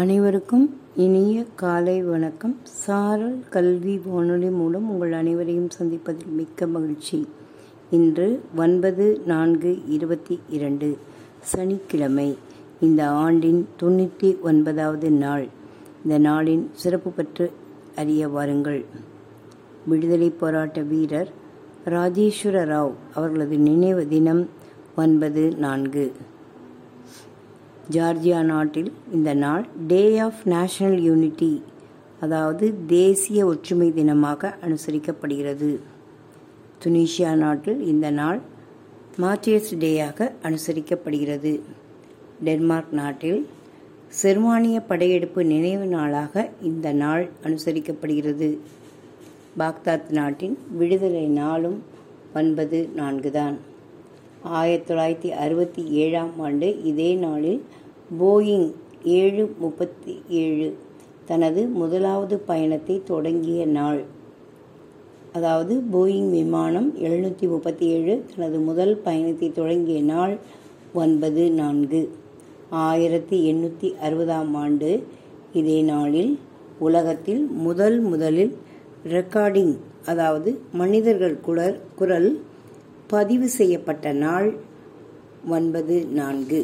அனைவருக்கும் இனிய காலை வணக்கம். சாரல் கல்வி வானொலி மூலம் உங்கள் அனைவரையும் சந்திப்பதில் மிக்க மகிழ்ச்சி. இன்று ஒன்பது நான்கு இருபத்தி இரண்டு சனிக்கிழமை. இந்த ஆண்டின் தொண்ணூற்றி ஒன்பதாவது நாள். இந்த நாளின் சிறப்பு பற்று அறிய வாருங்கள். விடுதலை போராட்ட வீரர் ராஜேஸ்வர ராவ் அவர்களது நினைவு தினம் ஒன்பது நான்கு. ஜார்ஜியா நாட்டில் இந்த நாள் டே ஆஃப் நேஷனல் யூனிட்டி அதாவது தேசிய ஒற்றுமை தினமாக அனுசரிக்கப்படுகிறது. துனிஷியா நாட்டில் இந்த நாள் மார்டியர்ஸ் டேயாக அனுசரிக்கப்படுகிறது. டென்மார்க் நாட்டில் செர்மானிய படையெடுப்பு நினைவு நாளாக இந்த நாள் அனுசரிக்கப்படுகிறது. பாக்தாத் நாட்டின் விடுதலை நாளும் ஒன்பது நான்கு தான். ஆயிரத்தி தொள்ளாயிரத்தி அறுபத்தி ஏழாம் ஆண்டு இதே நாளில் போயிங் ஏழு முப்பத்தி ஏழு தனது முதலாவது பயணத்தை தொடங்கிய நாள். அதாவது போயிங் விமானம் எழுநூற்றி முப்பத்தி ஏழு தனது முதல் பயணத்தை தொடங்கிய நாள் ஒன்பது நான்கு. ஆயிரத்தி எண்ணூற்றி அறுபதாம் ஆண்டு இதே நாளில் உலகத்தில் முதல் முதலில் ரெக்கார்டிங் அதாவது மனிதர்கள் குரல் குரல் பதிவு செய்யப்பட்ட நாள் ஒன்பது நான்கு.